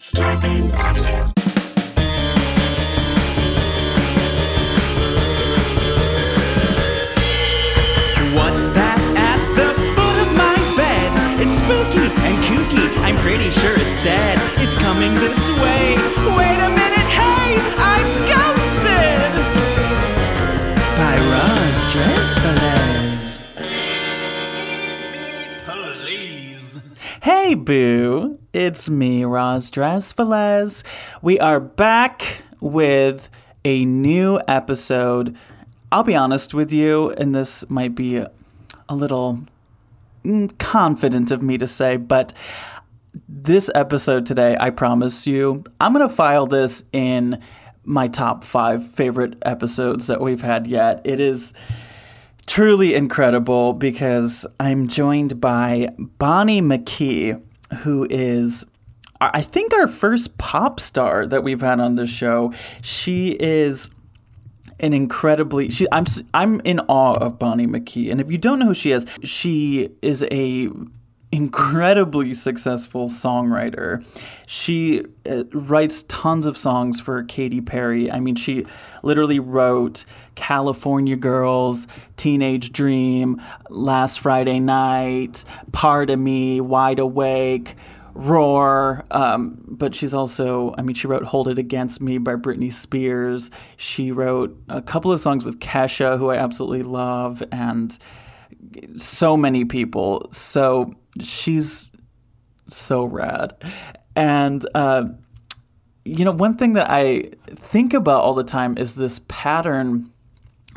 Starburns Audio. What's that at the foot of my bed? It's spooky and kooky. I'm pretty sure it's dead. It's coming this way. Wait a minute, hey, I'm ghosted! By Roz Drezfield. Please. Hey, boo. It's me, Roz Drezfield. We are back with a new episode. I'll be honest with you, and this might be a, a little mm, confident of me to say, but this episode today, I promise you, I'm going to file this in my top five favorite episodes that we've had yet. It is truly incredible because I'm joined by Bonnie McKee, who is. I think our first pop star that we've had on this show. She is an incredibly she I'm I'm in awe of Bonnie McKee and if you don't know who she is she is a incredibly successful songwriter she uh, writes tons of songs for Katy Perry I mean she literally wrote California Girls Teenage Dream Last Friday Night Part of Me Wide Awake Roar, um, but she's also, I mean, she wrote Hold It Against Me by Britney Spears. She wrote a couple of songs with Kesha, who I absolutely love, and so many people. So she's so rad. And, uh, you know, one thing that I think about all the time is this pattern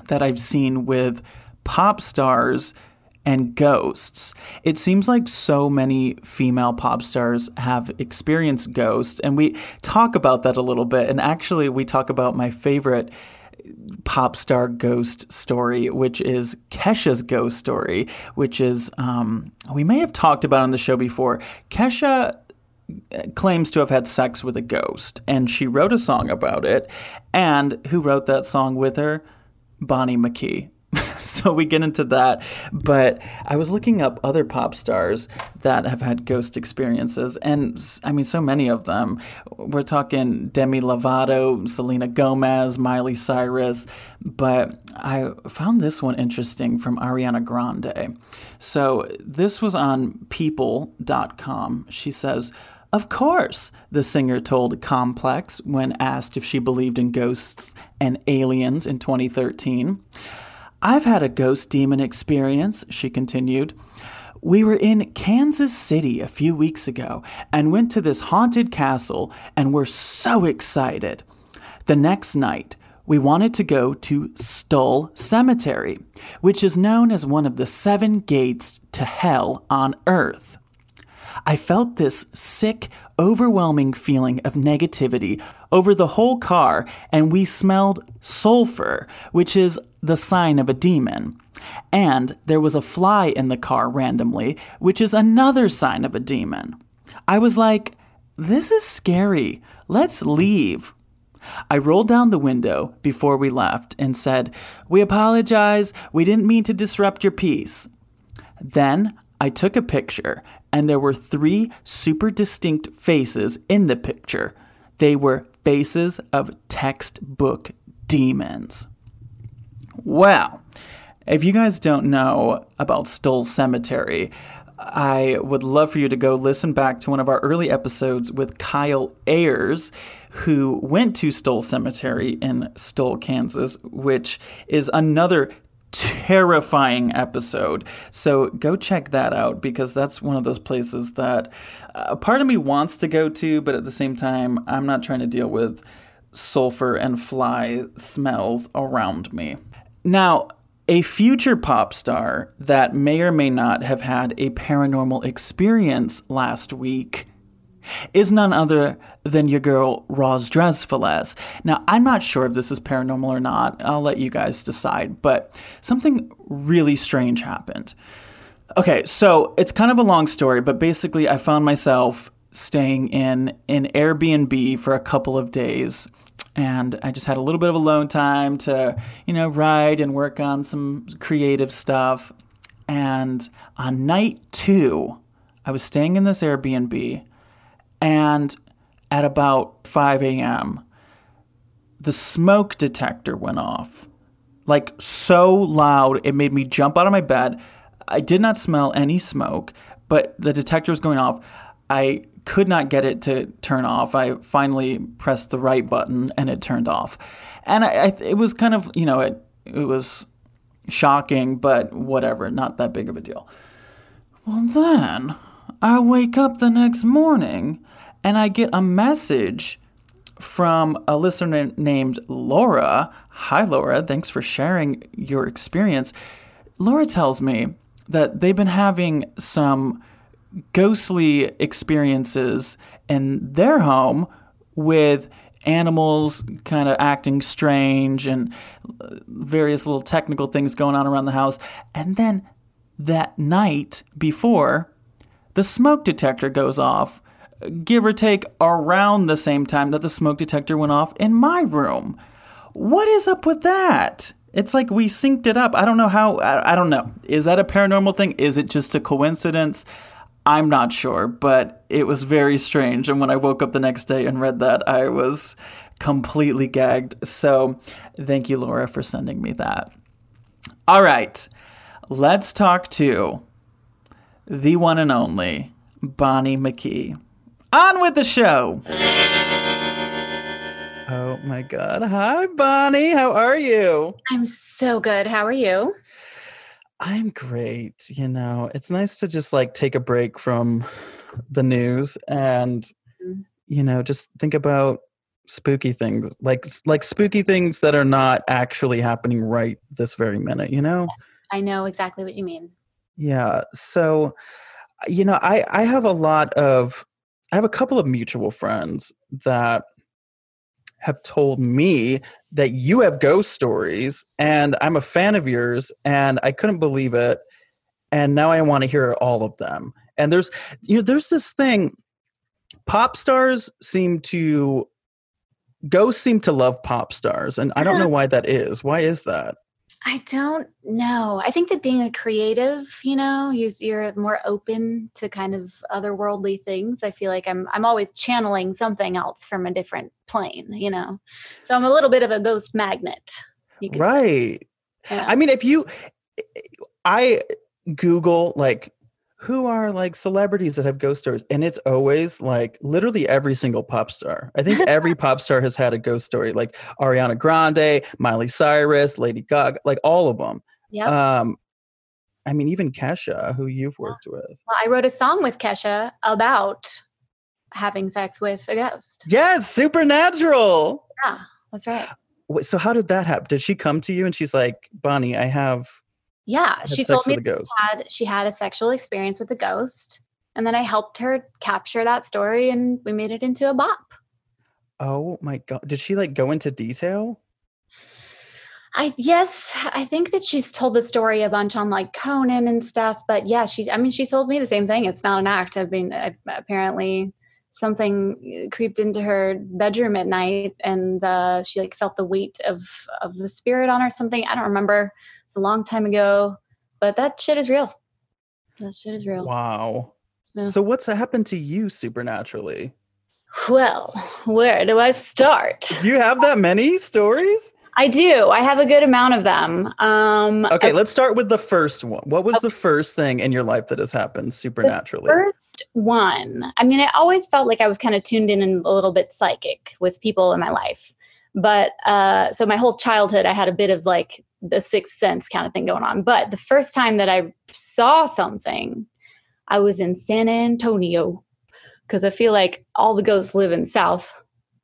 that I've seen with pop stars and ghosts. It seems like so many female pop stars have experienced ghosts, and we talk about that a little bit. And actually, we talk about my favorite pop star ghost story, which is Kesha's ghost story, which is, um, we may have talked about on the show before. Kesha claims to have had sex with a ghost, and she wrote a song about it. And who wrote that song with her? Bonnie McKee. so we get into that. But I was looking up other pop stars that have had ghost experiences, and I mean, so many of them. We're talking Demi Lovato, Selena Gomez, Miley Cyrus, but I found this one interesting from Ariana Grande. So this was on people.com. She says, of course, the singer told Complex when asked if she believed in ghosts and aliens in 2013. I've had a ghost demon experience, she continued. We were in Kansas City a few weeks ago and went to this haunted castle and were so excited. The next night, we wanted to go to Stull Cemetery, which is known as one of the seven gates to hell on earth. I felt this sick, overwhelming feeling of negativity over the whole car, and we smelled sulfur, which is the sign of a demon. And there was a fly in the car randomly, which is another sign of a demon. I was like, this is scary. Let's leave. I rolled down the window before we left and said, We apologize. We didn't mean to disrupt your peace. Then I took a picture, and there were three super distinct faces in the picture. They were faces of textbook demons. Well, if you guys don't know about Stull Cemetery, I would love for you to go listen back to one of our early episodes with Kyle Ayers, who went to Stull Cemetery in Stull, Kansas, which is another terrifying episode. So go check that out because that's one of those places that uh, a part of me wants to go to, but at the same time, I'm not trying to deal with sulfur and fly smells around me. Now, a future pop star that may or may not have had a paranormal experience last week is none other than your girl Roz Drezfield. Now, I'm not sure if this is paranormal or not. I'll let you guys decide, but something really strange happened. Okay, so it's kind of a long story, but basically, I found myself staying in an Airbnb for a couple of days. And I just had a little bit of alone time to, you know, write and work on some creative stuff. And on night two, I was staying in this Airbnb. And at about 5 a.m., the smoke detector went off. Like so loud, it made me jump out of my bed. I did not smell any smoke, but the detector was going off. I could not get it to turn off. I finally pressed the right button and it turned off. And I, I, it was kind of, you know, it, it was shocking, but whatever, not that big of a deal. Well, then I wake up the next morning and I get a message from a listener named Laura. Hi, Laura. Thanks for sharing your experience. Laura tells me that they've been having some ghostly experiences in their home with animals kind of acting strange and uh, various little technical things going on around the house. And then that night before, the smoke detector goes off, give or take around the same time that the smoke detector went off in my room. What is up with that? It's like we synced it up. I don't know how, I, I don't know. Is that a paranormal thing? Is it just a coincidence? I'm not sure, but it was very strange. And when I woke up the next day and read that, I was completely gagged. So thank you, Laura, for sending me that. All right, let's talk to the one and only Bonnie McKee. On with the show. Oh my God. Hi, Bonnie. How are you? I'm so good. How are you? I'm great. You know, it's nice to just like take a break from the news and mm-hmm. you know, just think about spooky things like like spooky things that are not actually happening right this very minute, you know? I know exactly what you mean. Yeah. So you know, I I have a lot of I have a couple of mutual friends that have told me that you have ghost stories and I'm a fan of yours and I couldn't believe it and now I want to hear all of them. And there's you know there's this thing pop stars seem to ghosts seem to love pop stars and I don't know why that is. Why is that? I don't know. I think that being a creative, you know, you're more open to kind of otherworldly things. I feel like I'm I'm always channeling something else from a different plane, you know. So I'm a little bit of a ghost magnet. right. Yeah. I mean, if you, eh, eh, I Google like who are like celebrities that have ghost stories and it's always like literally every single pop star. I think every pop star has had a ghost story like ariana grande miley cyrus lady gaga like all of them yeah um i mean even kesha who you've worked with. well, i wrote a song with kesha about having sex with a ghost. Yes supernatural! Yeah that's right. So how did that happen did she come to you and she's like bonnie i have yeah, she told me she had, she had a sexual experience with a ghost, and then I helped her capture that story, and we made it into a bop. Oh my god! Did she like go into detail? I yes, I think that she's told the story a bunch on like Conan and stuff, but yeah, she. I mean, she told me the same thing. It's not an act. I mean, I, apparently something creeped into her bedroom at night, and uh, she like felt the weight of of the spirit on her. Something I don't remember it's a long time ago, but that shit is real. That shit is real. Wow. Yeah. So what's happened to you supernaturally? Well, where do I start? Do you have that many stories? I do. I have a good amount of them. Um, okay, I, let's start with the first one. What was okay. the first thing in your life that has happened supernaturally? The first one. I mean, I always felt like I was kind of tuned in and a little bit psychic with people in my life. But uh, so my whole childhood, I had a bit of like the sixth sense kind of thing going on. But the first time that I saw something, I was in San Antonio because I feel like all the ghosts live in South.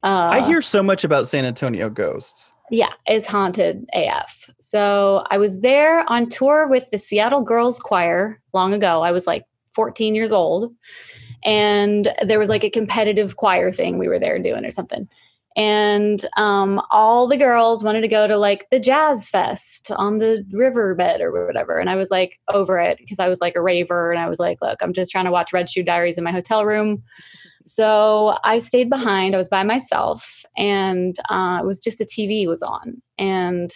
Uh, I hear so much about San Antonio ghosts. Yeah, it's haunted AF. So I was there on tour with the Seattle Girls Choir long ago. I was like 14 years old. And there was like a competitive choir thing we were there doing or something and um, all the girls wanted to go to like the jazz fest on the riverbed or whatever and i was like over it because i was like a raver and i was like look i'm just trying to watch red shoe diaries in my hotel room so i stayed behind i was by myself and uh, it was just the tv was on and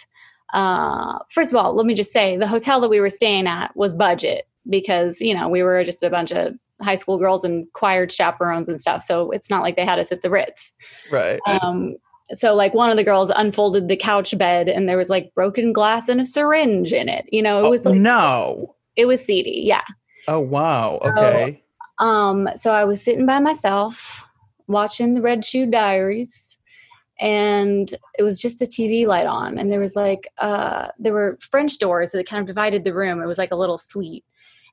uh, first of all let me just say the hotel that we were staying at was budget because you know we were just a bunch of high school girls and choir chaperones and stuff. So it's not like they had us at the Ritz. Right. Um, so like one of the girls unfolded the couch bed and there was like broken glass and a syringe in it. You know, it was oh, like, no. it was seedy. Yeah. Oh wow. Okay. Um, so I was sitting by myself watching the Red Shoe Diaries, and it was just the TV light on, and there was like uh, there were French doors that kind of divided the room. It was like a little suite,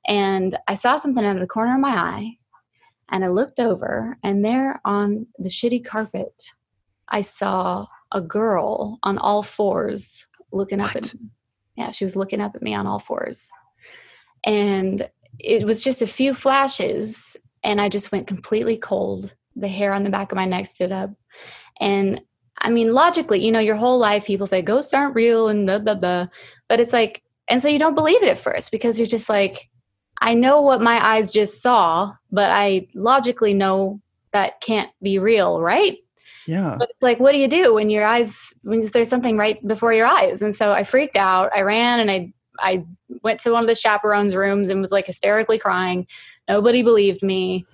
and I saw something out of the corner of my eye, and I looked over, and there on the shitty carpet, I saw a girl on all fours looking up at me. Yeah, she was looking up at me on all fours. And it was just a few flashes, and I just went completely cold. The hair on the back of my neck stood up. And I mean, logically, you know, your whole life people say ghosts aren't real and blah, blah, blah. But it's like, and so you don't believe it at first because you're just like, I know what my eyes just saw, but I logically know that can't be real, right? Yeah. But it's like, what do you do when your eyes, when there's something right before your eyes? And so I freaked out. I ran and I, I went to one of the chaperones' rooms and was like hysterically crying. Nobody believed me,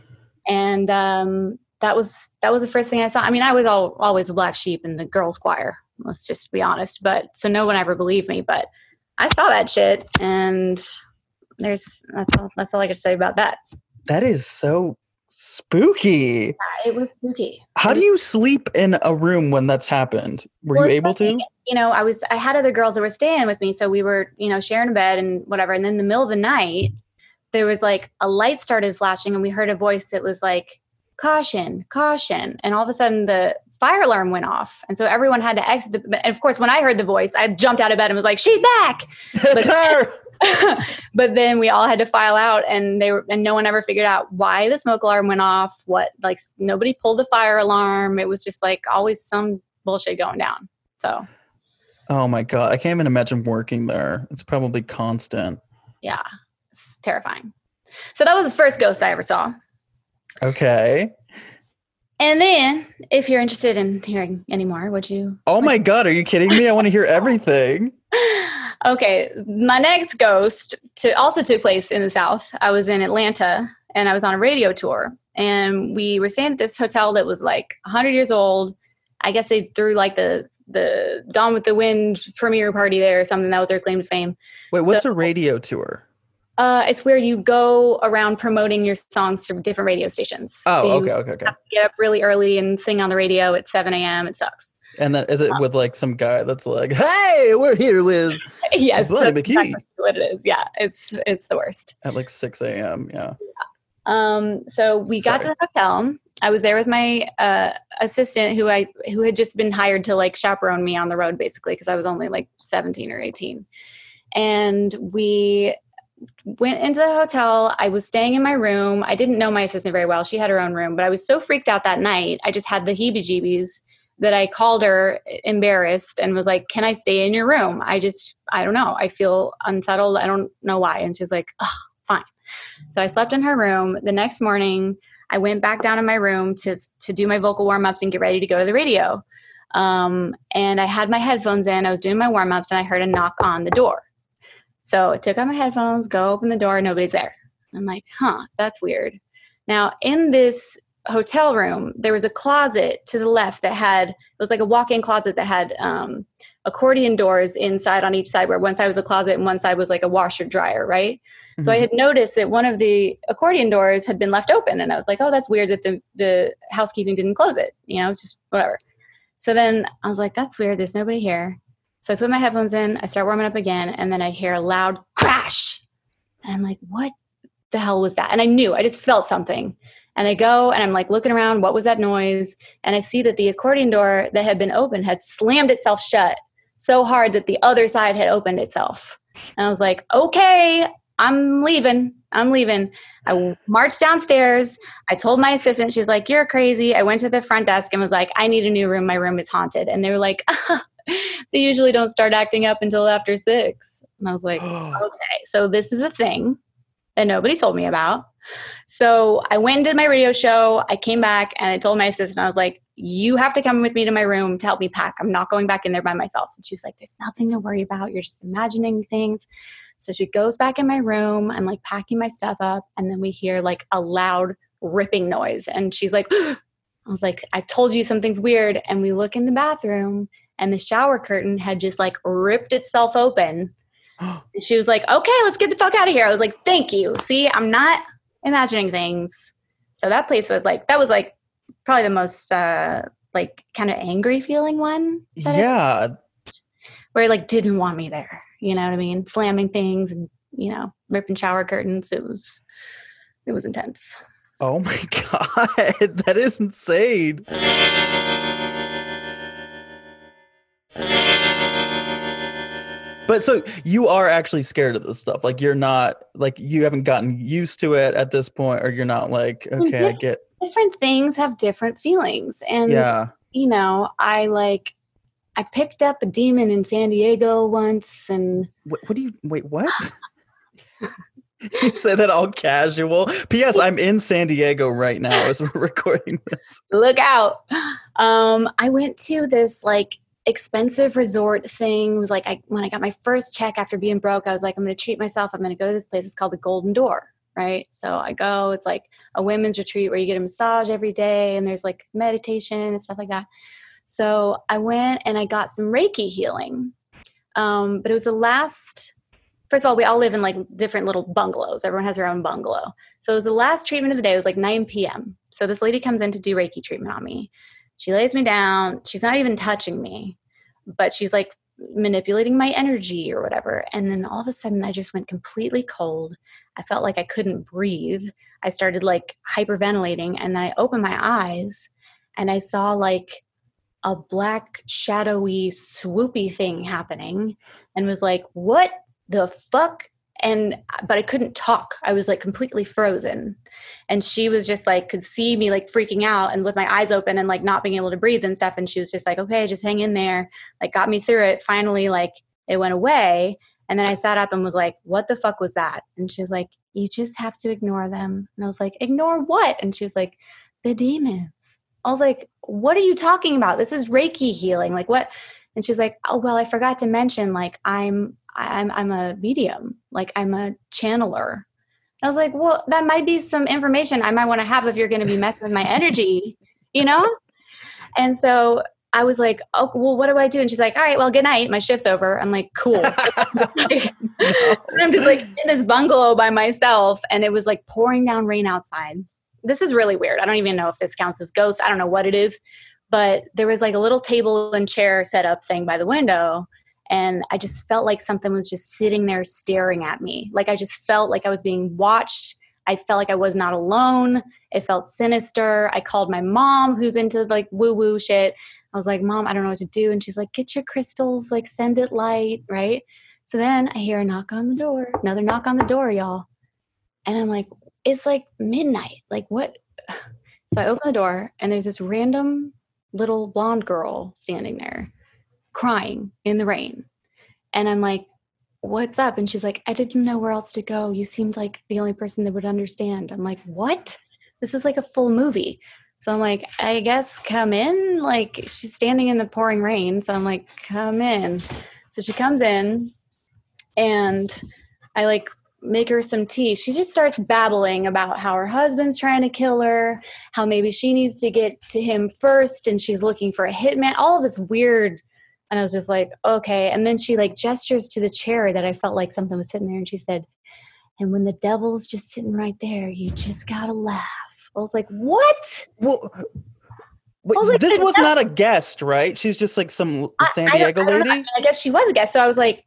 and um, that was that was the first thing I saw. I mean, I was all, always the black sheep in the girls' choir. Let's just be honest. But so no one ever believed me. But I saw that shit, and there's that's all, that's all I could say about that. That is so spooky. It was spooky. How do you sleep in a room when that's happened? Were Well, you able to? You know, I was I had other girls that were staying with me, so we were, you know, sharing a bed and whatever. And then in the middle of the night, there was like a light started flashing and we heard a voice that was like, caution, caution. And all of a sudden the fire alarm went off. And so everyone had to exit the and of course when I heard the voice, I jumped out of bed and was like, She's back. It's her. but then we all had to file out and they were and no one ever figured out why the smoke alarm went off what like nobody pulled the fire alarm it was just like always some bullshit going down so Oh my god, I can't even imagine working there. It's probably constant. yeah it's terrifying so that was the first ghost i ever saw Okay. And then if you're interested in hearing any more would you Oh my god, are you kidding me? I want to hear everything. okay my next ghost to also took place in the south i was in atlanta and i was on a radio tour and we were staying at this hotel that was like 100 years old i guess they threw like the the Gone with the Wind premiere party there or something that was their claim to fame. Wait, what's So- a radio tour? Uh, it's where you go around promoting your songs to different radio stations. Oh, So okay, okay, okay. get up really early and sing on the radio at 7 a.m. It sucks. And then is it with like some guy that's like, "Hey, we're here with yes, that's McKee. exactly what it is. Yeah, it's it's the worst. at like 6 a.m." Yeah. Um, so we got to the hotel. I was there with my uh, assistant, who I who had just been hired to like chaperone me on the road, basically, because I was only like seventeen or eighteen. And we went into the hotel. I was staying in my room. I didn't know my assistant very well. She had her own room, but I was so freaked out that night. I just had the heebie-jeebies that I called her embarrassed and was like, "Can I stay in your room?" I just I don't know. I feel unsettled. I don't know why. And she was like, "Oh, fine." So I slept in her room. The next morning, I went back down in my room to to do my vocal warm ups and get ready to go to the radio. Um, and I had my headphones in. I was doing my warm ups, and I heard a knock on the door. So I took out my headphones, go open the door, nobody's there. I'm like, huh, that's weird. Now in this hotel room, there was a closet to the left that had it was like a walk-in closet that had um, accordion doors inside on each side, where one side was a closet and one side was like a washer dryer, right? So I Mhm. had noticed that one of the accordion doors had been left open, and I was like, "Oh, that's weird that the the housekeeping didn't close it." You know, it's just whatever. So then I was like, "That's weird. There's nobody here." So I put my headphones in. I start warming up again, and then I hear a loud crash. And I'm like, "What the hell was that?" And I knew. I just felt something. And I go and I'm like looking around. What was that noise? And I see that the accordion door that had been open had slammed itself shut so hard that the other side had opened itself. And I was like, "Okay, I'm leaving. I'm leaving. I marched downstairs. I told my assistant, she was like, You're crazy. I went to the front desk and was like, I need a new room. My room is haunted. And they were like, They usually don't start acting up until after six. And I was like, Okay, so this is a thing that nobody told me about. So I went and did my radio show. I came back and I told my assistant, I was like, you have to come with me to my room to help me pack. I'm not going back in there by myself. And she's like, There's nothing to worry about. You're just imagining things. So she goes back in my room. I'm like packing my stuff up. And then we hear like a loud ripping noise. And she's like, I was like, I told you something's weird. And we look in the bathroom and the shower curtain had just like ripped itself open. she was like, okay, let's get the fuck out of here. I was like, thank you. See, I'm not imagining things. So that place was like, that was like probably the most uh like kind of angry feeling one. Yeah. where it like didn't want me there. You know what I mean? Slamming things and, you know, ripping shower curtains. It was it was intense. Oh my god, that is insane. But so you are actually scared of this stuff. Like you're not like you haven't gotten used to it at this point, or you're not like, okay, I get different things have different feelings. And yeah. you know, I like I picked up a demon in San Diego once and What, what do you wait? What? you say that all casual. P.S. I'm in San Diego right now as we're recording this. look out. Um, I went to this like expensive resort thing. It was like I when I got my first check after being broke, I was like, I'm gonna treat myself. I'm gonna go to this place. It's called the Golden Door. Right. So I go, it's like a women's retreat where you get a massage every day and there's like meditation and stuff like that. So I went and I got some Reiki healing. Um, but it was the last first of all, we all live in like different little bungalows. Everyone has their own bungalow. So it was the last treatment of the day. It was like 9 p.m. So this lady comes in to do Reiki treatment on me. She lays me down. She's not even touching me, but she's like manipulating my energy or whatever. And then all of a sudden, I just went completely cold. I felt like I couldn't breathe. I started like hyperventilating. And then I opened my eyes and I saw like a black, shadowy, swoopy thing happening and was like, what the fuck? And but I couldn't talk. I was like completely frozen. And she was just like could see me like freaking out and with my eyes open and like not being able to breathe and stuff. And she was just like, okay, just hang in there. Like got me through it. Finally, like it went away. And then I sat up and was like, what the fuck was that? And she was like, you just have to ignore them. And I was like, ignore what? And she was like, the demons. I was like, what are you talking about? This is Reiki healing. Like what? And she's like, oh, well, I forgot to mention, like, I'm, I'm, I'm a medium. Like I'm a channeler. I was like, well, that might be some information I might want to have if you're going to be messing with my energy, you know? And so I was like, oh, well, what do I do? And she's like, all right, well, good night. My shift's over. I'm like, cool. I'm just like in this bungalow by myself. And it was like pouring down rain outside. This is really weird. I don't even know if this counts as ghosts. I don't know what it is. But there was like a little table and chair set up thing by the window. And I just felt like something was just sitting there staring at me. Like I just felt like I was being watched. I felt like I was not alone. It felt sinister. I called my mom, who's into like woo woo shit. I was like, Mom, I don't know what to do. And she's like, Get your crystals, like send it light, right? So then I hear a knock on the door, another knock on the door, y'all. And I'm like, It's like midnight. Like, what? So I open the door, and there's this random little blonde girl standing there crying in the rain. And I'm like, What's up? And she's like, I didn't know where else to go. You seemed like the only person that would understand. I'm like, What? This is like a full movie. So I'm like, I guess come in. Like she's standing in the pouring rain. So I'm like, come in. So she comes in and I like make her some tea. She just starts babbling about how her husband's trying to kill her, how maybe she needs to get to him first and she's looking for a hitman, all of this weird. And I was just like, okay. And then she like gestures to the chair that I felt like something was sitting there and she said, and when the devil's just sitting right there, you just gotta laugh. I was like, what? Well, wait, was like, this was devil- not a guest, right? She's just like some I- San I Diego I know. lady. I guess she was a guest. So I was like,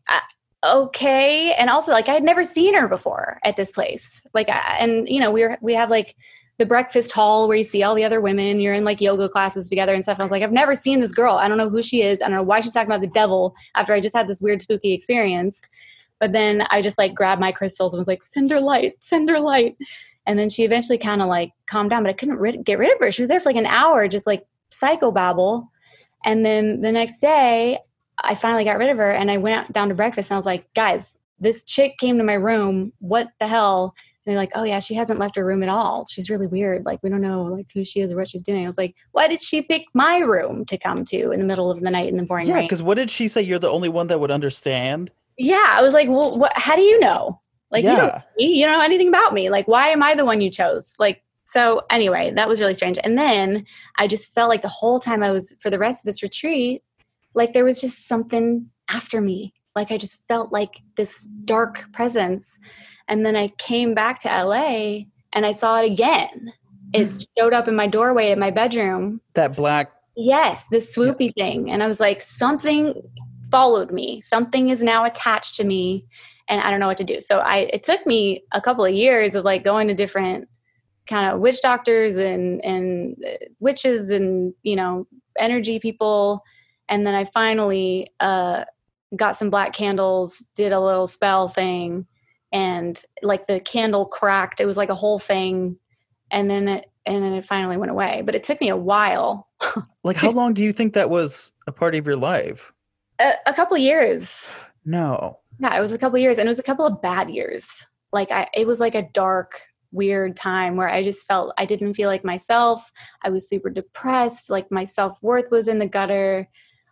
okay. And also, like, I had never seen her before at this place. Like, and you know, we were we have like the breakfast hall where you see all the other women. You're in like yoga classes together and stuff. I was like, I've never seen this girl. I don't know who she is. I don't know why she's talking about the devil after I just had this weird spooky experience. But then I just like grabbed my crystals and was like, send her light, send her light. And then she eventually kind of like calmed down, but I couldn't rid- get rid of her. She was there for like an hour, just like psychobabble. And then the next day, I finally got rid of her and I went out down to breakfast and I was like, guys, this chick came to my room. What the hell? And they're like, oh yeah, she hasn't left her room at all. She's really weird. Like we don't know like who she is or what she's doing. I was like, why did she pick my room to come to in the middle of the night in the pouring Yeah, because what did she say? You're the only one that would understand. Yeah, I was like, well, what? How do you know? Like, you don't, yeah. you don't know anything about me. Like, why am I the one you chose? Like, so anyway, that was really strange. And then I just felt like the whole time I was for the rest of this retreat, like there was just something after me. Like I just felt like this dark presence. And then I came back to LA and I saw it again. It showed up in my doorway in my bedroom that black. Yes, the swoopy thing. And I was like, something followed me. Something is now attached to me and I don't know what to do. So I it took me a couple of years of like going to different kind of witch doctors and and uh, witches and you know energy people and then I finally uh got some black candles, did a little spell thing and like the candle cracked. It was like a whole thing and then it and then it finally went away. But it took me a while Like, how long do you think that was a part of your life? a, a couple of years. No. Yeah, it was a couple of years, and it was a couple of bad years. Like I, it was like a dark, weird time where I just felt I didn't feel like myself. I was super depressed. Like my self worth was in the gutter.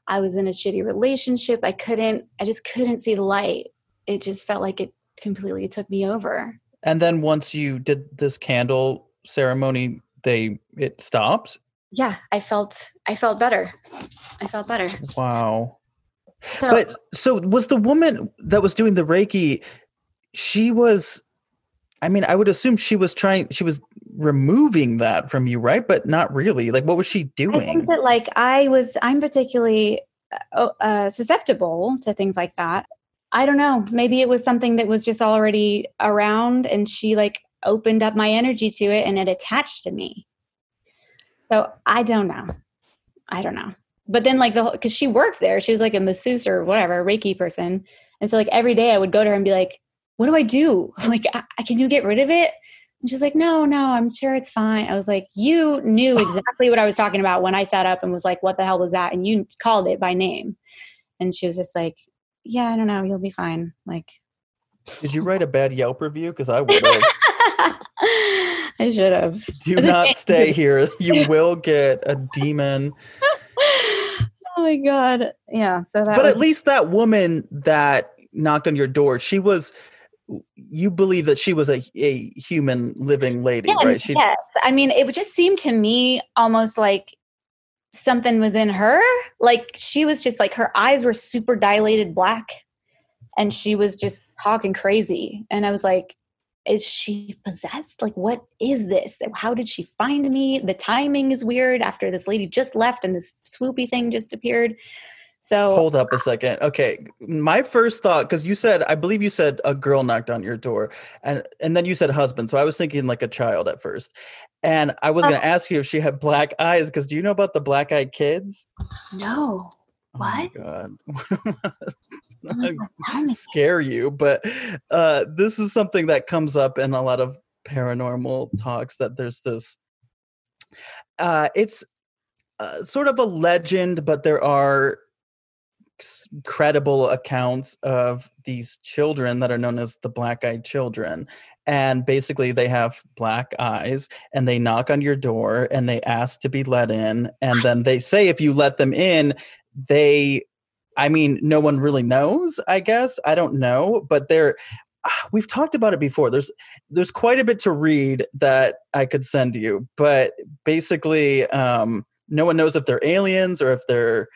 I was in a shitty relationship. I couldn't. I just couldn't see the light. It just felt like it completely took me over. And then once you did this candle ceremony, they it stopped. Yeah, I felt. I felt better. I felt better. Wow. So But so was the woman that was doing the Reiki, she was I mean, I would assume she was trying she was removing that from you, right? But not really. Like what was she doing? I think that like I was, I'm particularly uh, uh, susceptible to things like that. I don't know. Maybe it was something that was just already around, and she like opened up my energy to it, and it attached to me. So I don't know. I don't know. But then like the because she worked there, she was like a masseuse or whatever Reiki person, and so like every day I would go to her and be like, "What do I do? Like, I- can you get rid of it?" And she's like, no, no, I'm sure it's fine. I was like, you knew exactly what I was talking about when I sat up and was like, what the hell was that? And you called it by name. And she was just like, yeah, I don't know. You'll be fine. Like, Did you write a bad Yelp review? Because I would have. I should have. Do not stay here. You will get a demon. oh my God. Yeah. So that But was, at least that woman that knocked on your door, she was you believe that she was a, a human living lady, Yeah, right? She yes. I mean, it just seemed to me almost like something was in her. Like she was just like her eyes were super dilated black and she was just talking crazy. And I was like, is she possessed? Like, what is this? How did she find me? The timing is weird after this lady just left and this swoopy thing just appeared. So Hold up a second. Okay, my first thought because you said I believe you said a girl knocked on your door, and and then you said husband. So I was thinking like a child at first, and I was Oh. going to ask you if she had black eyes because do you know about the black eyed kids? no. Oh What? God. Oh God, scare you, but uh, this is something that comes up in a lot of paranormal talks that there's this. Uh, it's uh, sort of a legend, but there are credible accounts of these children that are known as the black eyed children. And basically, they have black eyes and they knock on your door and they ask to be let in. And then they say, if you let them in, they I mean, no one really knows, I guess. I don't know, but there we've talked about it before. There's there's quite a bit to read that I could send you, but basically um no one knows if they're aliens or if they're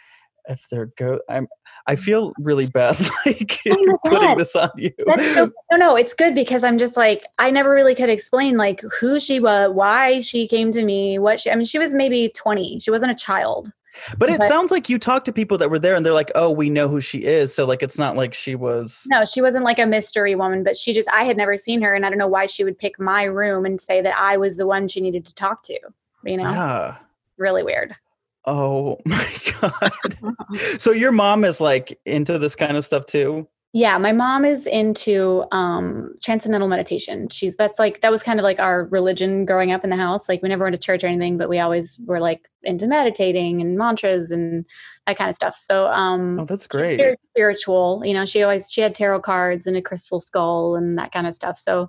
if they're go I'm I mm. feel really bad like Oh putting this on you. So, no, no, it's good because I'm just like I never really could explain like who she was, why she came to me, what she. I mean, she was maybe 20. She wasn't a child. But it but- sounds like you talked to people that were there and they're like, "Oh, we know who she is." So like it's not like she was No, she wasn't like a mystery woman, but she just I had never seen her, and I don't know why she would pick my room and say that I was the one she needed to talk to. You know, Yeah. really weird. Oh my god. so your mom is like into this kind of stuff too? Yeah, my mom is into um transcendental meditation. She's that's like that was kind of like our religion growing up in the house. Like we never went to church or anything, but we always were like into meditating and mantras and that kind of stuff. So um Oh, that's great. very spiritual. You know, she always she had tarot cards and a crystal skull and that kind of stuff. So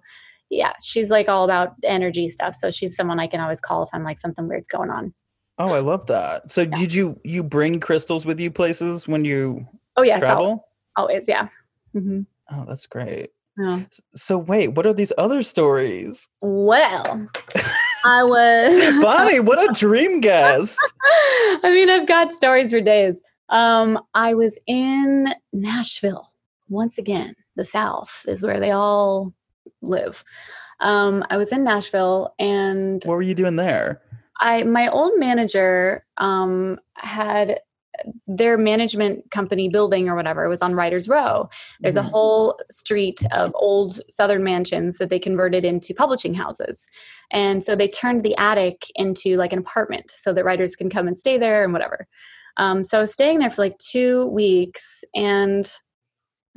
yeah, she's like all about energy stuff. So she's someone I can always call if I'm like something weird's going on. Oh, I love that. So yeah. did you you bring crystals with you places when you oh yeah travel? Always, yeah. Mm-hmm. Oh, that's great. Yeah. So wait, what are these other stories? Well, I was Bonnie, what a dream guest. I mean, I've got stories for days. Um, I was in Nashville once again. The South is where they all live. Um, I was in Nashville, and what were you doing there? I my old manager um, had their management company building or whatever was on Writers Row. There's mm-hmm. a whole street of old Southern mansions that they converted into publishing houses. And so they turned the attic into like an apartment so that writers can come and stay there and whatever. Um, so I was staying there for like two weeks. And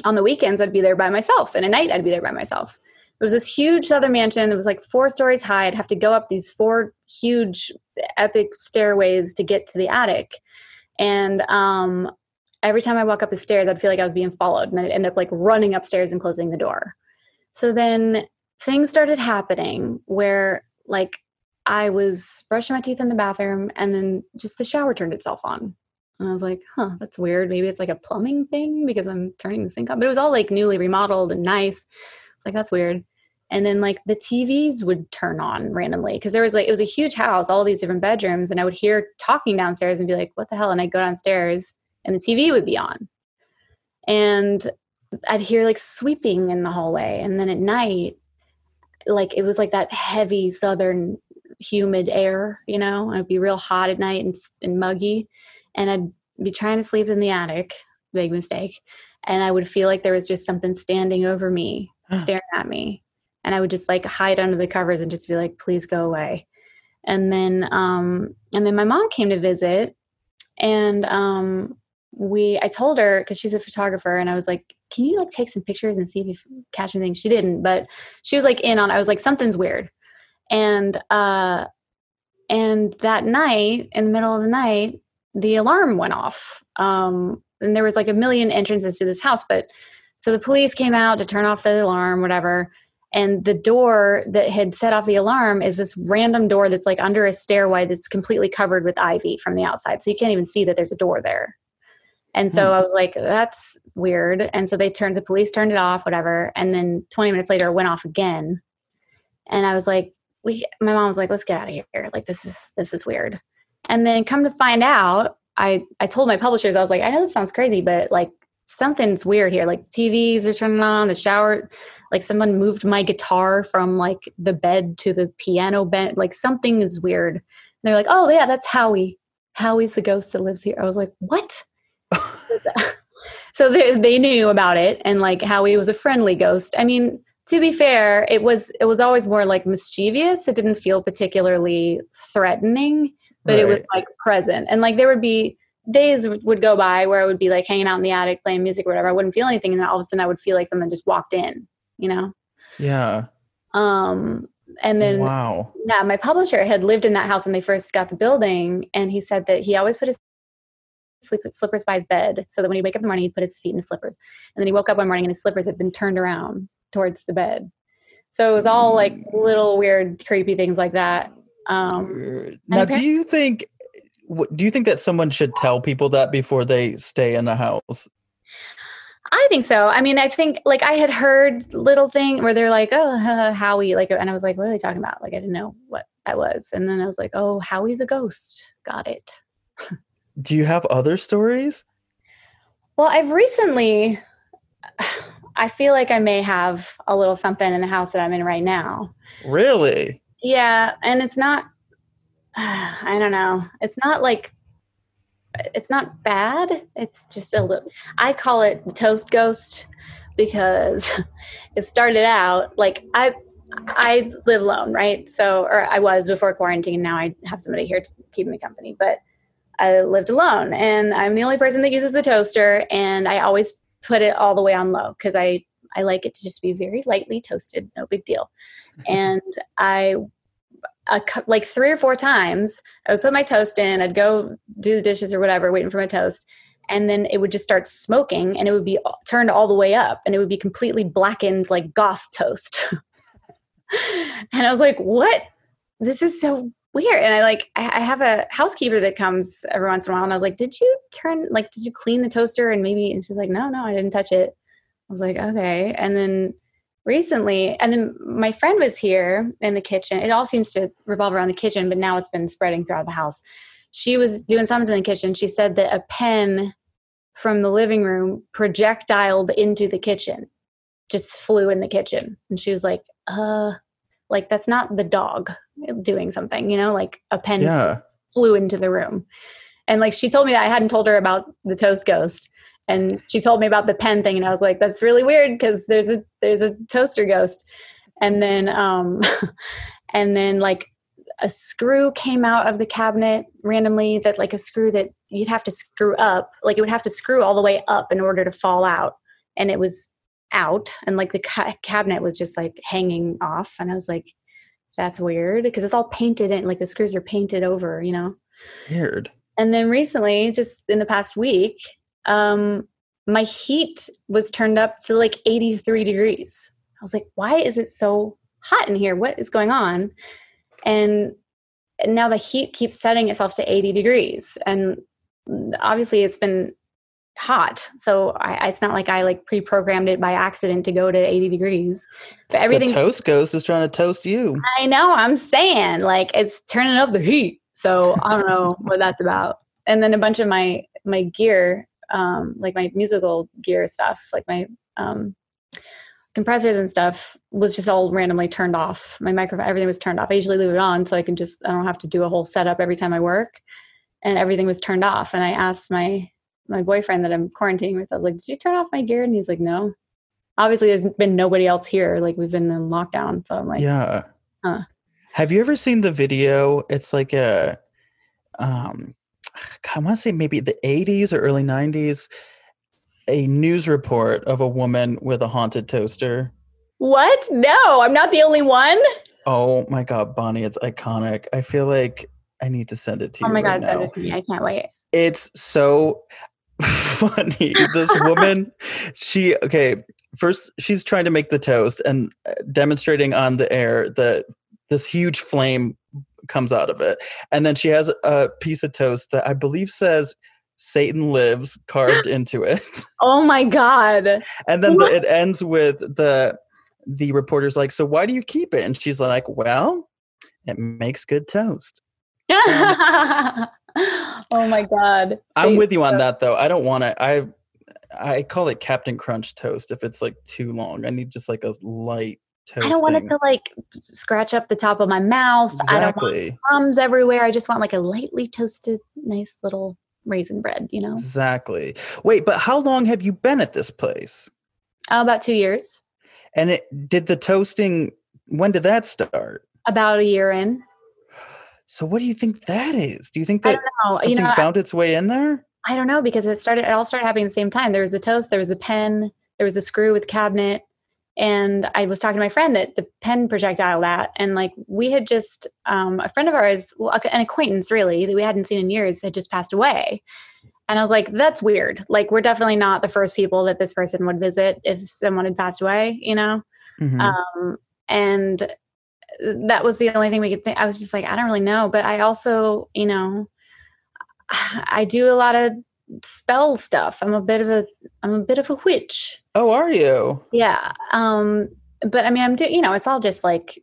on the weekends, I'd be there by myself. And at night, I'd be there by myself. It was this huge southern mansion. It was like four stories high. I'd have to go up these four huge, epic stairways to get to the attic. And um, every time I walk up the stairs, I'd feel like I was being followed, and I'd end up like running upstairs and closing the door. So then things started happening where like I was brushing my teeth in the bathroom, and then just the shower turned itself on. And I was like, huh, that's weird. Maybe it's like a plumbing thing because I'm turning the sink on. But it was all like newly remodeled and nice. It's like, that's weird. And then like the TVs would turn on randomly because there was like it was a huge house, all these different bedrooms, and I would hear talking downstairs and be like, "What the hell?" And I'd go downstairs and the TV would be on, and I'd hear like sweeping in the hallway, and then at night, like it was like that heavy southern humid air, you know, and it'd be real hot at night and, and muggy, and I'd be trying to sleep in the attic, big mistake, and I would feel like there was just something standing over me, staring at me and I would just like hide under the covers and just be like, please go away. And then, um, and then my mom came to visit and, um, we, I told her cause she's a photographer and I was like, can you like take some pictures and see if you catch anything? She didn't, but she was like in on, I was like, something's weird. And, uh, and that night in the middle of the night, the alarm went off. Um, and there was like a million entrances to this house, but so the police came out to turn off the alarm, whatever. And the door that had set off the alarm is this random door that's like under a stairway that's completely covered with ivy from the outside. So you can't even see that there's a door there. And so mm. i was like that's weird. And so they turned the police turned it off whatever. And then 20 minutes later it went off again. And i was like we my mom was like let's get out of here. Like this is this is weird. And then come to find out i i told my publishers i was like i know this sounds crazy but like something's weird here like the tvs are turning on the shower like someone moved my guitar from like the bed to the piano bed like something is weird. And they're like oh yeah that's howie. Howie's the ghost that lives here. I was like what? So they, they knew about it and like howie was a friendly ghost. I mean to be fair it was it was always more like mischievous. It didn't feel particularly threatening but right. it was like present. And like there would be days would go by where I would be like hanging out in the attic playing music or whatever. I wouldn't feel anything, and then all of a sudden I would feel like something just walked in you know? Yeah. Um, and then wow yeah my publisher had lived in that house when they first got the building and he said that he always put his sleep slippers by his bed so that when he wake up in the morning he'd put his feet in his slippers and then he woke up one morning and his slippers had been turned around towards the bed so it was all like mm. little weird creepy things like that um now do you think do you think that someone should tell people that before they stay in the house I think so. I mean, I think like I had heard little thing where they're like, "Oh, Howie," like, and I was like, "What are they talking about?" Like, I didn't know what that was, and then I was like, "Oh, Howie's a ghost." Got it. Do you have other stories? Well, I've recently. I feel like I may have a little something in the house that I'm in right now. Really? Yeah, and it's not. I don't know. It's not like it's not bad. It's just a little. I call it the toast ghost because it started out like I I live alone, right? So, or I was before quarantine. Now I have somebody here to keep me company, but I lived alone, and I'm the only person that uses the toaster, and I always put it all the way on low because I I like it to just be very lightly toasted, no big deal. And I a, like three or four times. I would put my toast in, I'd go do the dishes or whatever, waiting for my toast. And then it would just start smoking and it would be turned all the way up and it would be completely blackened like goth toast. and I was like, what? This is so weird. And I like, I, have a housekeeper that comes every once in a while. And I was like, did you turn, like, did you clean the toaster? And maybe, and she's like, no, no, I didn't touch it. I was like, okay. And then recently, and then my friend was here in the kitchen. It all seems to revolve around the kitchen, but now it's been spreading throughout the house. She was doing something in the kitchen. She said that a pen from the living room projectiled into the kitchen, just flew in the kitchen. And she was like, uh, like that's not the dog doing something, you know, like a pen Yeah. flew into the room. And like she told me that I hadn't told her about the toast ghost. And she told me about the pen thing, and I was like, "That's really weird because there's a there's a toaster ghost." And then, um, and then like a screw came out of the cabinet randomly. That like a screw that you'd have to screw up, like it would have to screw all the way up in order to fall out, and it was out, and like the ca- cabinet was just like hanging off, and I was like, "That's weird," because it's all painted in, like the screws are painted over, you know. Weird. And then recently, just in the past week, um, my heat was turned up to like 83 degrees. I was like, why is it so hot in here? What is going on? And, and now the heat keeps setting itself to 80 degrees. And obviously, it's been hot. So I, it's not like I like pre programmed it by accident to go to 80 degrees. But everything The toast ghost is trying to toast you. I know. I'm saying like it's turning up the heat. So I don't know what that's about. And then a bunch of my my gear, um, like my musical gear stuff, like my um, compressors and stuff, was just all randomly turned off. My microphone, everything was turned off. I usually leave it on so I can just I don't have to do a whole setup every time I work. And everything was turned off. And I asked my my boyfriend that I'm quarantining with, I was like, "Did you turn off my gear?" And he's like, "No." Obviously, there's been nobody else here. Like we've been in lockdown, so I'm like, Yeah. Huh. Have you ever seen the video? It's like a um I want to say maybe the 80s or early 90s a news report of a woman with a haunted toaster. What? No, I'm not the only one. Oh my god, Bonnie, it's iconic. I feel like I need to send it to you. Oh my right god, send it to me. I can't wait. It's so funny. This woman, she okay, first she's trying to make the toast and uh, demonstrating on the air that this huge flame comes out of it. And then she has a piece of toast that I believe says Satan lives carved into it. Oh my god. And then the, it ends with the the reporter's like, "So why do you keep it?" And she's like, "Well, it makes good toast." oh my god. I'm with you on that though. I don't want to. I I call it Captain Crunch toast if it's like too long. I need just like a light toast. I don't want it to like scratch up the top of my mouth. I don't want crumbs everywhere. I just want like a lightly toasted, nice little raisin bread, you know? Exactly. Wait, but how long have you been at this place? Uh, about two years. And it did the toasting. When did that start? About a year in. So what do you think that is? Do you think that something You know, I- found its way in there? I don't know because it started. It all started happening at the same time. There was a toast. There was a pen. There was a screw with cabinet. And I was talking to my friend that the pen projectile that, and like we had just um, a friend of ours, well, an acquaintance really that we hadn't seen in years, had just passed away. And I was like, that's weird. Like we're definitely not the first people that this person would visit if someone had passed away, you know. Mhm. Um, and that was the only thing we could think. I was just like, I don't really know. But I also, you know, I do a lot of spell stuff. I'm a bit of a, I'm a bit of a witch. Oh, are you? Yeah. Um, but I mean, I'm doing, you know, it's all just like,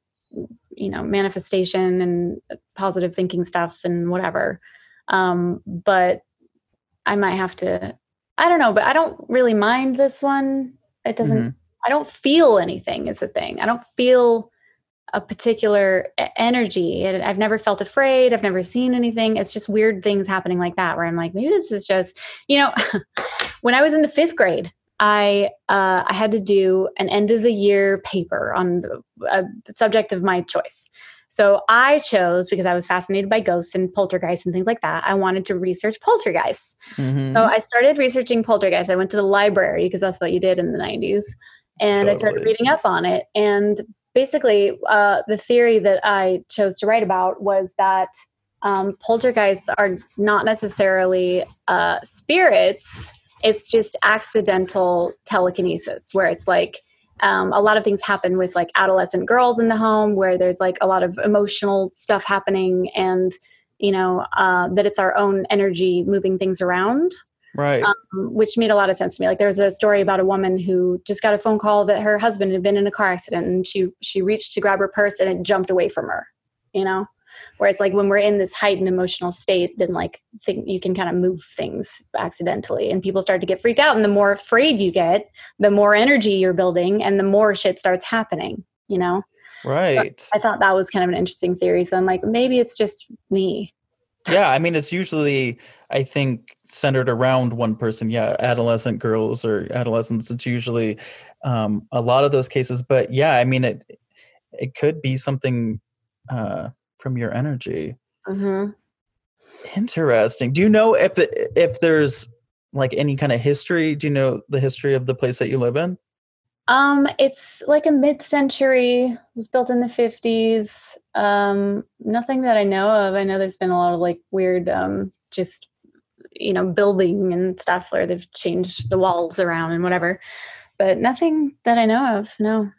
you know, manifestation and positive thinking stuff and whatever. Um, but I might have to, I don't know, but I don't really mind this one. It doesn't, Mhm. I don't feel anything is the thing. I don't feel a particular energy. And I've never felt afraid. I've never seen anything. It's just weird things happening like that where I'm like, maybe this is just, you know, when I was in the fifth grade, I uh, I had to do an end of the year paper on a subject of my choice. So I chose because I was fascinated by ghosts and poltergeists and things like that. I wanted to research poltergeists. Mhm. So I started researching poltergeists. I went to the library because that's what you did in the 90s. And I started reading up on it. And basically, uh, the theory that I chose to write about was that um, poltergeists are not necessarily uh, spirits, it's just accidental telekinesis, where it's like, um, a lot of things happen with like adolescent girls in the home where there's like a lot of emotional stuff happening and you know uh, that it's our own energy moving things around. Right. um, which made a lot of sense to me. Like there was a story about a woman who just got a phone call that her husband had been in a car accident and she she reached to grab her purse and it jumped away from her you know where it's like when we're in this heightened emotional state then like think you can kind of move things accidentally and people start to get freaked out and the more afraid you get the more energy you're building and the more shit starts happening you know right. i thought that was kind of an interesting theory so i'm like maybe it's just me yeah, I mean, it's usually, I think, centered around one person. Yeah, adolescent girls or adolescents. It's usually um, a lot of those cases. But yeah, I mean, it it could be something uh, from your energy. mm-hmm. Interesting. Do you know if the, if there's like any kind of history? Do you know the history of the place that you live in? Um, it's like a mid-century. It was built in the fifties. Um, nothing that I know of. I know there's been a lot of like weird, um, just you know, building and stuff where they've changed the walls around and whatever, but nothing that I know of. No,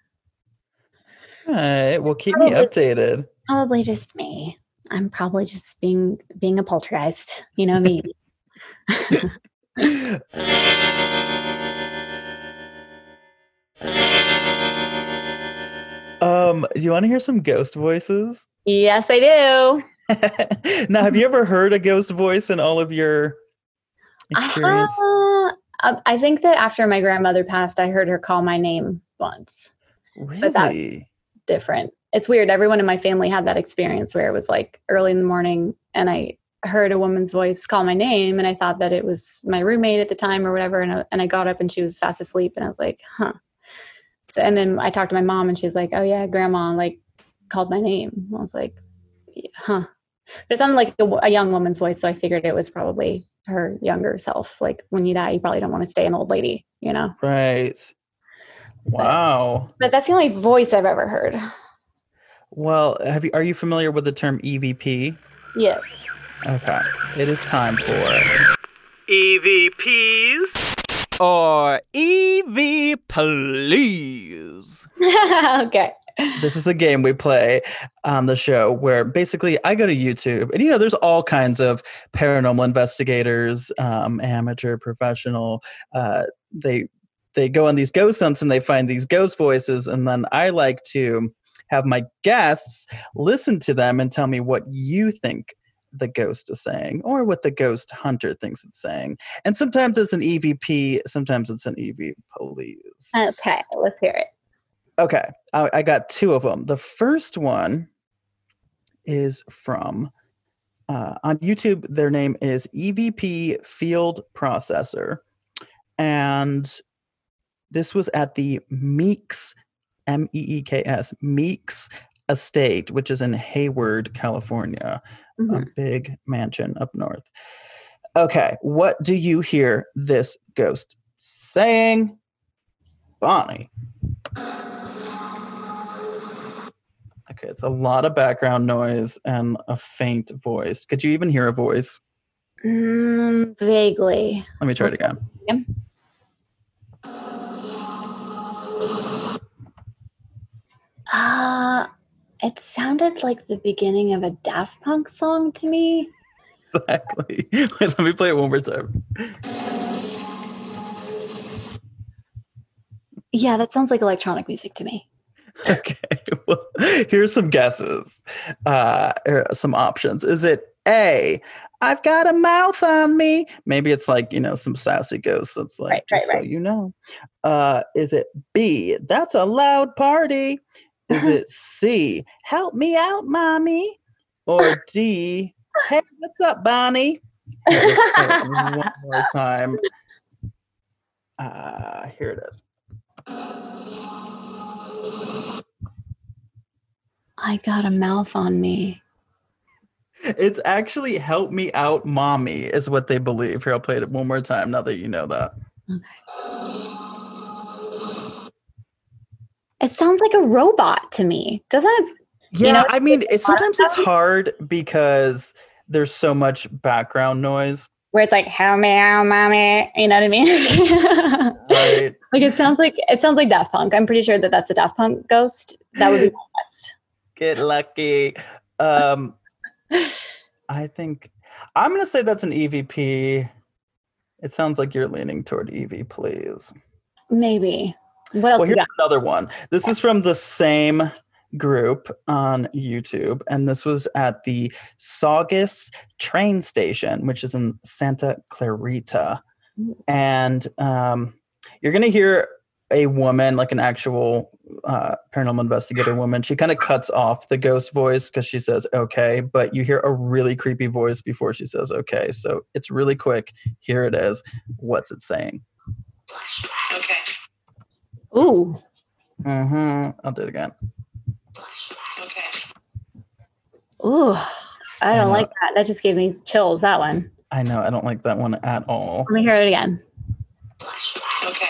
All right. Well, keep me updated. Probably just me. I'm probably just being being a poltergeist. You know me. um, do you want to hear some ghost voices? yes, I do. now, have you ever heard a ghost voice in all of your experience? Uh, I- I think that after my grandmother passed, I heard her call my name once. really? different. It's weird. Everyone in my family had that experience where it was like early in the morning and I heard a woman's voice call my name and I thought that it was my roommate at the time or whatever. And I, and I got up and she was fast asleep and I was like, huh. So, and then I talked to my mom and she's like, oh yeah, grandma like called my name. I was like, "Yeah, huh. But it sounded like a, a young woman's voice. So I figured it was probably her younger self. Like when you die, you probably don't want to stay an old lady, you know? Right. Wow. But that's the only voice I've ever heard. Well, have you are you familiar with the term EVP? Yes. Okay. It is time for EVPs or EV please. okay. This is a game we play on the show where basically I go to YouTube and you know there's all kinds of paranormal investigators, um, amateur, professional. Uh, they they go on these ghost hunts and they find these ghost voices, and then I like to have my guests listen to them and tell me what you think the ghost is saying or what the ghost hunter thinks it's saying. And sometimes it's an EVP, sometimes it's an EV police. Okay, let's hear it. Okay, I, I got two of them. The first one is from uh, on YouTube. Their name is EVP Field Processor, and this was at the Meeks M E E K S Meeks Estate, which is in Hayward, California, a Mhm. big mansion up north. Okay, what do you hear this ghost saying, Bonnie? Okay, it's a lot of background noise and a faint voice. Could you even hear a voice? Mm, vaguely. Let me try it again. Yep. Uh, it sounded like the beginning of a Daft Punk song to me. Exactly. Wait, let me play it one more time. Yeah, that sounds like electronic music to me. Okay. Well, here's some guesses. Uh, or some options. Is it A? I've got a mouth on me. Maybe it's like you know some sassy ghost that's like Right, just right, so you know. Uh, is it B? That's a loud party. Is it C? Help me out, mommy. Or D? Hey, what's up, Bonnie? Here, let's try it one more time. Uh, here it is. I got a mouth on me. It's actually help me out, mommy, is what they believe. Here, I'll play it one more time now that you know that. It sounds like a robot to me, doesn't it? Yeah, know, I mean, it's sometimes it's hard because there's so much background noise. Where it's like, how me out, mommy. You know what I mean? Right. like it sounds like it sounds like Daft Punk. I'm pretty sure that that's a Daft Punk ghost. That would be my best. Get lucky. Um, I think I'm gonna say that's an EVP. It sounds like you're leaning toward EV, please. Maybe. What else Well, got? another one. This is from the same group on YouTube, and this was at the Saugus train station, which is in Santa Clarita. And um, you're going to hear a woman, like an actual uh, paranormal investigator woman. She kind of cuts off the ghost voice because she says, okay, but you hear a really creepy voice before she says, okay. So it's really quick. Here it is. What's it saying? Okay. Ooh. hmm I'll do it again. Okay. Ooh. I don't know. like that. That just gave me chills, that one. I know. I don't like that one at all. Let me hear it again. Okay.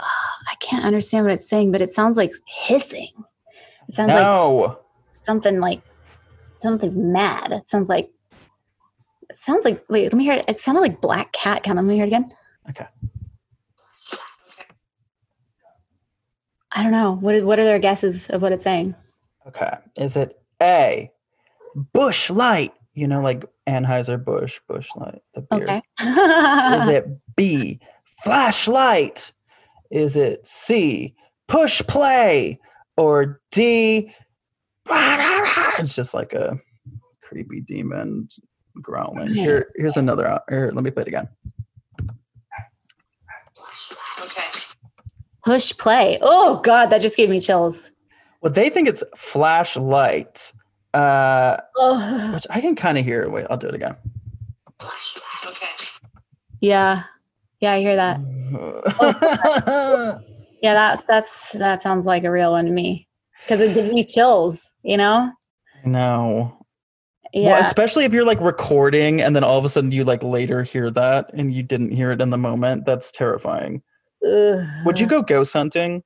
I can't understand what it's saying, but it sounds like hissing. It sounds like No. something like something's mad. It sounds like it sounds like wait, let me hear it. It sounded like black cat kind of let me hear it again. Okay. I don't know. What is, what are their guesses of what it's saying? Okay. Is it A, Busch Light? You know, like Anheuser Busch, Bush Light, the beer. Okay. Is it B, Flashlight? Is it C, Push Play? Or D, it's just like a creepy demon growling. Okay. Here, here's another. Here, let me play it again. Push play. Oh god, that just gave me chills. Well, they think it's flashlight, uh, Oh which I can kind of hear. Wait, I'll do it again. Okay. yeah. Yeah, I hear that. Yeah, that that's that sounds like a real one to me. Because it gives me chills, you know? no. Yeah. Well, especially if you're like recording and then all of a sudden you like later hear that and you didn't hear it in the moment. That's terrifying. Ugh. Would you go ghost hunting?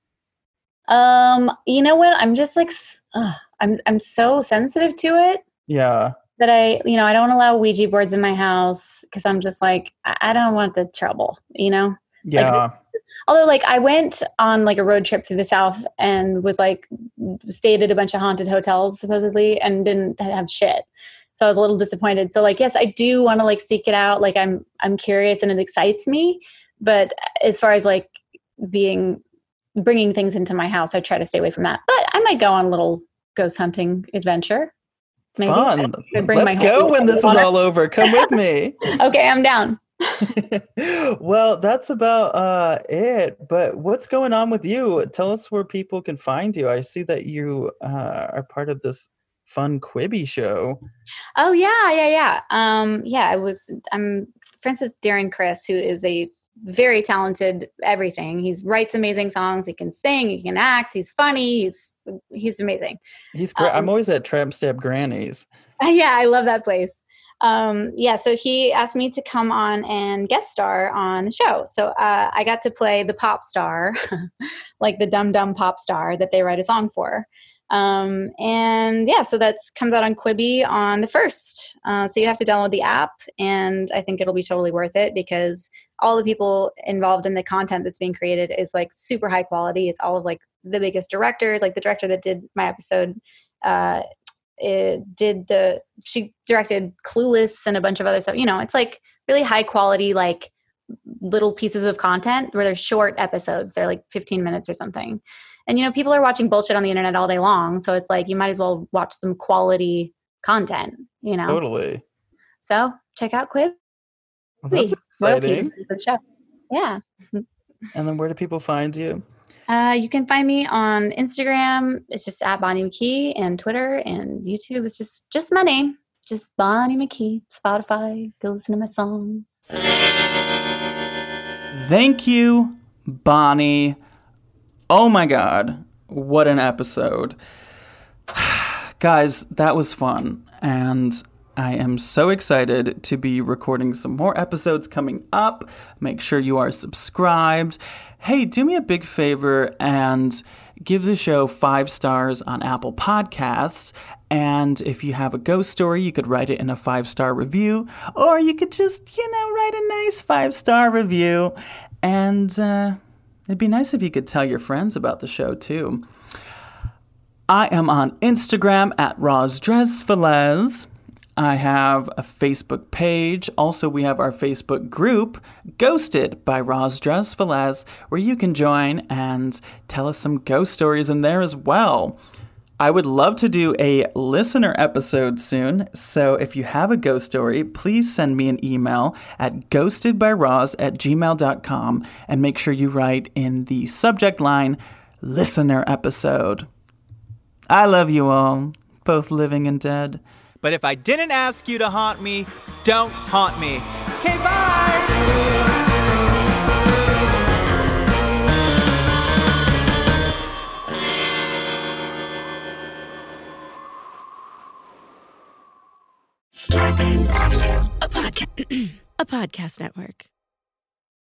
Um, you know what? I'm just like ugh, I'm I'm so sensitive to it Yeah. that I, you know, I don't allow Ouija boards in my house because I'm just like I, I don't want the trouble, you know. Yeah. Although, like, I went on like a road trip through the South and was like stayed at a bunch of haunted hotels supposedly and didn't have shit. So I was a little disappointed. So like, yes, I do want to like seek it out. Like, I'm I'm curious and it excites me. But as far as like being bringing things into my house, I try to stay away from that. But I might go on a little ghost hunting adventure. Maybe. Fun. Let's go when this is all over. Come with me. Okay, I'm down. well, that's about uh it. But what's going on with you? Tell us where people can find you. I see that you uh, are part of this fun Quibi show. Oh yeah, yeah, yeah. Um, yeah, I was. I'm friends with Darren Criss, who is a very talented everything. He writes amazing songs. He can sing. He can act. He's funny. He's he's amazing. He's great. I'm Um, always at Tramp Stamp Granny's. yeah, I love that place. Um, yeah, so he asked me to come on and guest star on the show. So uh, I got to play the pop star, like the dumb dumb pop star that they write a song for. Um, and yeah, so that comes out on Quibi on the first. Uh, so you have to download the app, and I think it'll be totally worth it because all the people involved in the content that's being created is like super high quality. It's all of like the biggest directors, like the director that did my episode. Uh, did the she directed Clueless and a bunch of other stuff. You know, it's like really high quality, like little pieces of content where they're short episodes. They're like 15 minutes or something. And you know, people are watching bullshit on the internet all day long. So it's like you might as well watch some quality content, you know. Totally. So check out Quib. Well, that's exciting. the show. Yeah. And then where do people find you? Uh, you can find me on Instagram. It's just at Bonnie McKee and Twitter and YouTube. It's just just my name. Just Bonnie McKee. Spotify. Go listen to my songs. Thank you, Bonnie. Oh my God, what an episode. Guys, that was fun. And I am so excited to be recording some more episodes coming up. Make sure you are subscribed. Hey, do me a big favor and give the show five stars on Apple Podcasts. And if you have a ghost story, you could write it in a five star review, or you could just, you know, write a nice five star review. And uh, it'd be nice if you could tell your friends about the show too. I am on Instagram at Rozdrezfield. I have a Facebook page. Also, we have our Facebook group, Ghosted by Roz Drezfield, where you can join and tell us some ghost stories in there as well. I would love to do a listener episode soon, so if you have a ghost story, please send me an email at ghostedbyroz at gmail.com and make sure you write in the subject line, listener episode. I love you all, both living and dead. But if I didn't ask you to haunt me, don't haunt me. Okay, bye! Starburns Audio, a podcast, a podcast network.